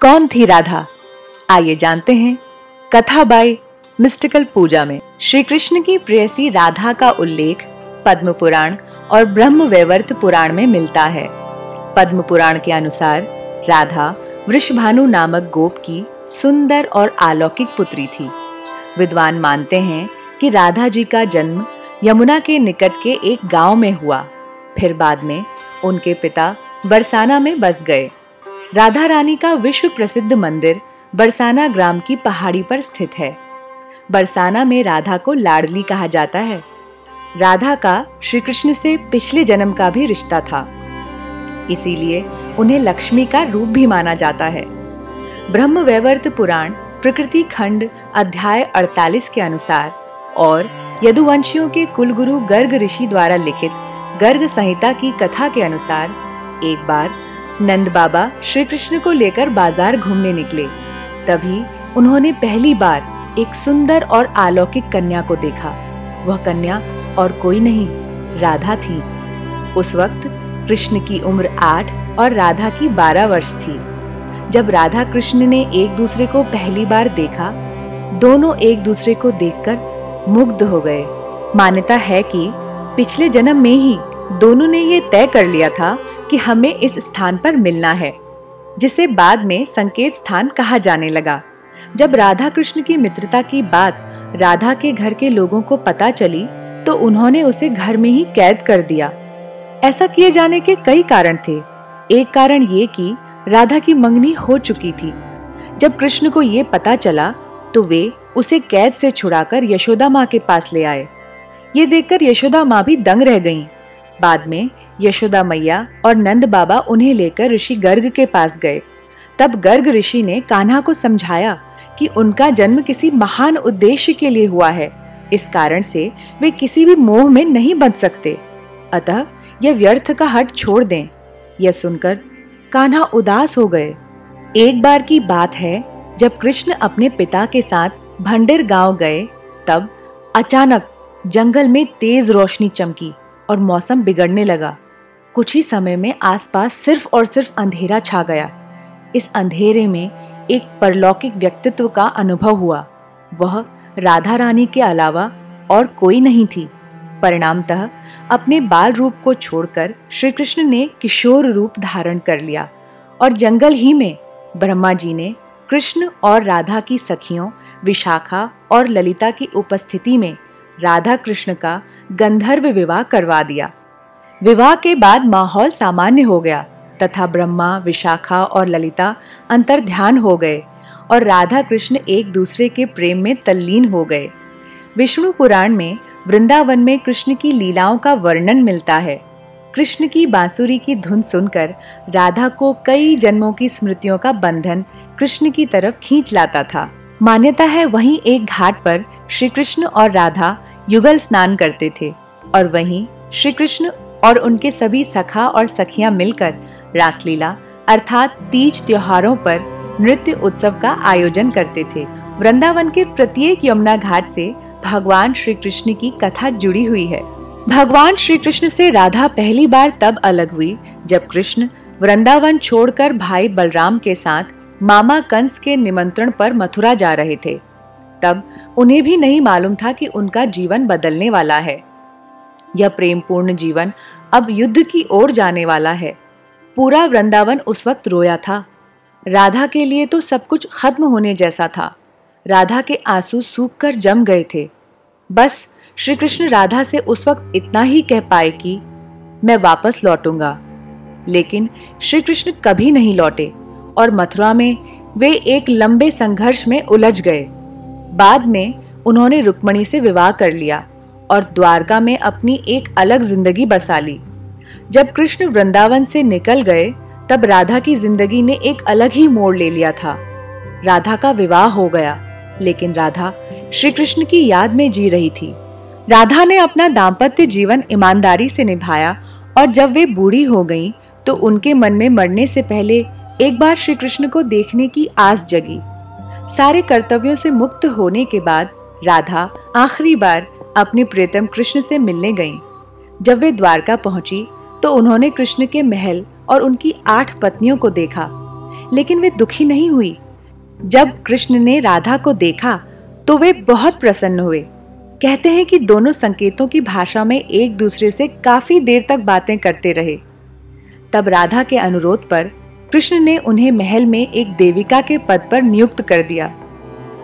कौन थी राधा? आइए जानते हैं कथा बाई मिस्टिकल पूजा में। श्री कृष्ण की प्रेयसी राधा का उल्लेख पद्म पुराण और ब्रह्म वैवर्त पुराण में मिलता है। पद्म पुराण के अनुसार राधा वृषभानु नामक गोप की सुंदर और अलौकिक पुत्री थी। विद्वान मानते हैं कि राधा जी का जन्म यमुना के निकट के एक गाँव में हुआ। फिर बाद में उनके पिता बरसाना में बस गए। राधा रानी का विश्व प्रसिद्ध मंदिर बरसाना ग्राम की पहाड़ी पर स्थित है। बरसाना में राधा को लाडली कहा जाता है। राधा का श्री कृष्ण से पिछले जन्म का भी रिश्ता था। इसीलिए उन्हें लक्ष्मी का रूप भी माना जाता है। ब्रह्म वैवर्त पुराण प्रकृति खंड अध्याय 48 के अनुसार और यदुवंशियों के कुलगुरु गर्ग ऋषि द्वारा लिखित गर्ग संहिता की कथा के अनुसार एक बार नंद बाबा श्री कृष्ण को लेकर बाज़ार घूमने निकले। तभी उन्होंने पहली बार एक सुंदर और अलौकिक कन्या को देखा। वह कन्या और कोई नहीं, राधा थी। उस वक्त कृष्ण की उम्र आठ और राधा की बारह वर्ष थी। जब राधा कृष्ण ने एक दूसरे को पहली बार देखा, दोनों एक दूसरे को देखकर मुग्ध हो गए। मान्यता है कि पिछले जन्म में ही दोनों ने ये तय कर लिया था कि हमें इस स्थान पर मिलना है, जिसे बाद में संकेत स्थान कहा जाने लगा। जब राधा कृष्ण की मित्रता की बात राधा के घर के लोगों को पता चली तो उन्होंने उसे घर में ही कैद कर दिया। ऐसा किए जाने के कई कारण थे। एक कारण ये कि राधा की मंगनी हो चुकी थी। जब कृष्ण को ये पता चला तो वे उसे कैद से छुड़ाकर यशोदा माँ के पास ले आए। ये देखकर यशोदा माँ भी दंग रह गईं। बाद में यशोदा मैया और नंद बाबा उन्हें लेकर ऋषि गर्ग के पास गए। तब गर्ग ऋषि ने कान्हा को समझाया कि उनका जन्म किसी महान उद्देश्य के लिए हुआ है। इस कारण से वे किसी भी मोह में नहीं बच सकते। अतः यह व्यर्थ का हट छोड़ दें। यह सुनकर कान्हा उदास हो गए। एक बार की बात है, जब कृष्ण अपने पिता के साथ भंडेर गाँव गए, तब अचानक जंगल में तेज रोशनी चमकी। और मौसम बिगड़ने लगा। कुछ ही समय में आसपास सिर्फ़ और सिर्फ़ अंधेरा छा गया। इस अंधेरे में एक परलौकिक व्यक्तित्व का अनुभव हुआ। वह राधा रानी के अलावा और कोई नहीं थी। परिणामतः अपने बाल रूप को छोड़कर श्री कृष्ण ने किशोर रूप धारण कर लिया और जंगल ही में ब्रह्मा जी ने कृष्ण और राधा की सखियों, विशाखा और ललिता की उपस्थिति में राधा कृष्ण का गंधर्व विवाह करवा दिया। विवाह के बाद माहौल सामान्य हो गया, तथा ब्रह्मा, विशाखा और ललिता अंतर ध्यान हो गए, और राधा कृष्ण एक दूसरे के प्रेम में तल्लीन हो गए। विष्णु पुराण में वृंदावन में कृष्ण की लीलाओं का वर्णन मिलता है। कृष्ण की बांसुरी की धुन सुनकर राधा को कई जन्मों की स्मृतियों का बंधन कृष्ण की तरफ़ खींच लाता था। मान्यता है वहीं एक घाट पर श्री कृष्ण और राधा युगल स्नान करते थे और वहीं श्री कृष्ण और उनके सभी सखा और सखियाँ मिलकर रासलीला अर्थात तीज त्योहारों पर नृत्य उत्सव का आयोजन करते थे। वृंदावन के प्रत्येक यमुना घाट से भगवान श्री कृष्ण की कथा जुड़ी हुई है। भगवान श्री कृष्ण से राधा पहली बार तब अलग हुई जब कृष्ण वृंदावन छोड़कर भाई बलराम के साथ मामा कंस के निमंत्रण पर मथुरा जा रहे थे। तब उन्हें भी नहीं मालूम था कि उनका जीवन बदलने वाला है। यह प्रेमपूर्ण जीवन अब युद्ध की ओर जाने वाला है। पूरा वृंदावन उस वक्त रोया था। राधा के लिए तो सब कुछ खत्म होने जैसा था। राधा के आँसू सूख कर जम गए थे। बस श्री कृष्ण राधा से उस वक्त इतना ही कह पाए कि, मैं वापस लौटूँगा। लेकिन श्री कृष्ण कभी नहीं लौटे और मथुरा में वे एक लंबे संघर्ष में उलझ गए। बाद में उन्होंने रुक्मणी से विवाह कर लिया और द्वारका में अपनी एक अलग ज़िंदगी बसा ली। जब कृष्ण वृंदावन से निकल गए तब राधा की ज़िंदगी ने एक अलग ही मोड़ ले लिया था। राधा का विवाह हो गया लेकिन राधा श्री कृष्ण की याद में जी रही थी। राधा ने अपना दाम्पत्य जीवन ईमानदारी से निभाया और जब वे बूढ़ी हो गईं, तो उनके मन में मरने से पहले एक बार श्री कृष्ण को देखने की आस जगी। सारे कर्तव्यों से मुक्त होने के बाद राधा आखिरी बार अपने प्रियतम कृष्ण से मिलने गईं। जब वे द्वारका पहुँची तो उन्होंने कृष्ण के महल और उनकी आठ पत्नियों को देखा। लेकिन वे दुखी नहीं हुई। जब कृष्ण ने राधा को देखा तो वे बहुत प्रसन्न हुए। कहते हैं कि दोनों संकेतों की भाषा में एक दूसरे से काफ़ी देर तक बातें करते रहे। तब राधा के अनुरोध पर कृष्ण ने उन्हें महल में एक देविका के पद पर नियुक्त कर दिया।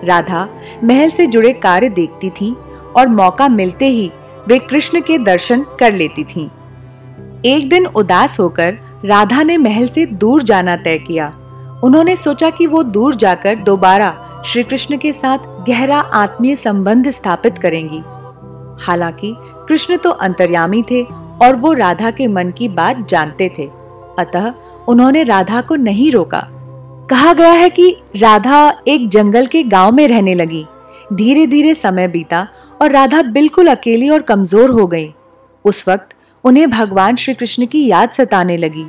राधा महल से जुड़े कार्य देखती थी और मौका मिलते ही वे कृष्ण के दर्शन कर लेती थीं। एक दिन उदास होकर राधा ने महल से दूर जाना तय किया। उन्होंने सोचा कि वो दूर जाकर दोबारा श्री कृष्ण के साथ गहरा आत्मीय संबंध स्थापित करेंगी। हालाँकि कृष्ण तो अंतर्यामी थे और वो राधा के मन की बात जानते थे। अतः उन्होंने राधा को नहीं रोका। कहा गया है कि राधा एक जंगल के गाँव में रहने लगी। धीरे धीरे समय बीता और राधा बिल्कुल अकेली और कमज़ोर हो गई। उस वक्त उन्हें भगवान श्री कृष्ण की याद सताने लगी।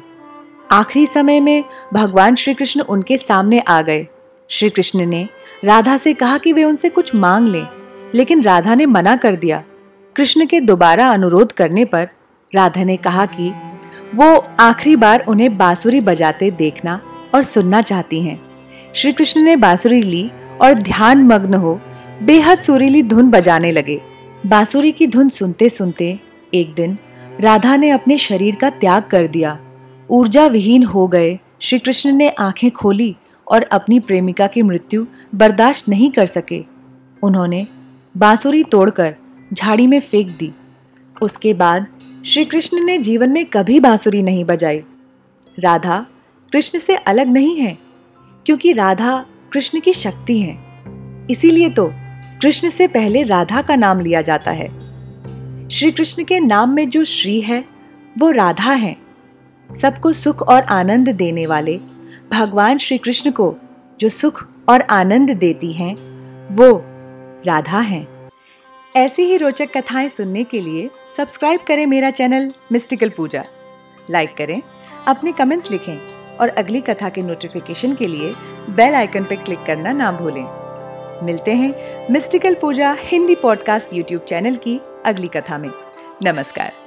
आखिरी समय में भगवान श्री कृष्ण उनके सामने आ गए। श्री कृष्ण ने राधा से कहा कि वे उनसे कुछ मांग लें, लेकिन राधा ने मना कर दिया। कृष्ण के दोबारा अनुरोध करने पर राधा ने कहा कि वो आखिरी बार उन्हें बांसुरी बजाते देखना और सुनना चाहती हैं। श्री कृष्ण ने बांसुरी ली और ध्यान मग्न हो बेहद सुरीली धुन बजाने लगे। बांसुरी की धुन सुनते सुनते एक दिन राधा ने अपने शरीर का त्याग कर दिया। ऊर्जा विहीन हो गए। श्री कृष्ण ने आँखें खोली और अपनी प्रेमिका की मृत्यु बर्दाश्त नहीं कर सके। उन्होंने बांसुरी तोड़कर झाड़ी में फेंक दी। उसके बाद श्री कृष्ण ने जीवन में कभी बांसुरी नहीं बजाई। राधा कृष्ण से अलग नहीं है, क्योंकि राधा कृष्ण की शक्ति है। इसीलिए तो कृष्ण से पहले राधा का नाम लिया जाता है। श्री कृष्ण के नाम में जो श्री है, वो राधा है। सबको सुख और आनंद देने वाले भगवान श्री कृष्ण को जो सुख और आनंद देती हैं, वो राधा हैं। ऐसी ही रोचक कथाएँ सुनने के लिए सब्सक्राइब करें मेरा चैनल मिस्टिकल पूजा। लाइक करें, अपने कमेंट्स लिखें और अगली कथा के नोटिफिकेशन के लिए बेल आइकन पर क्लिक करना ना भूलें। मिलते हैं mystical Pooja Hindi podcast YouTube channel की अगली कथा में। नमस्कार।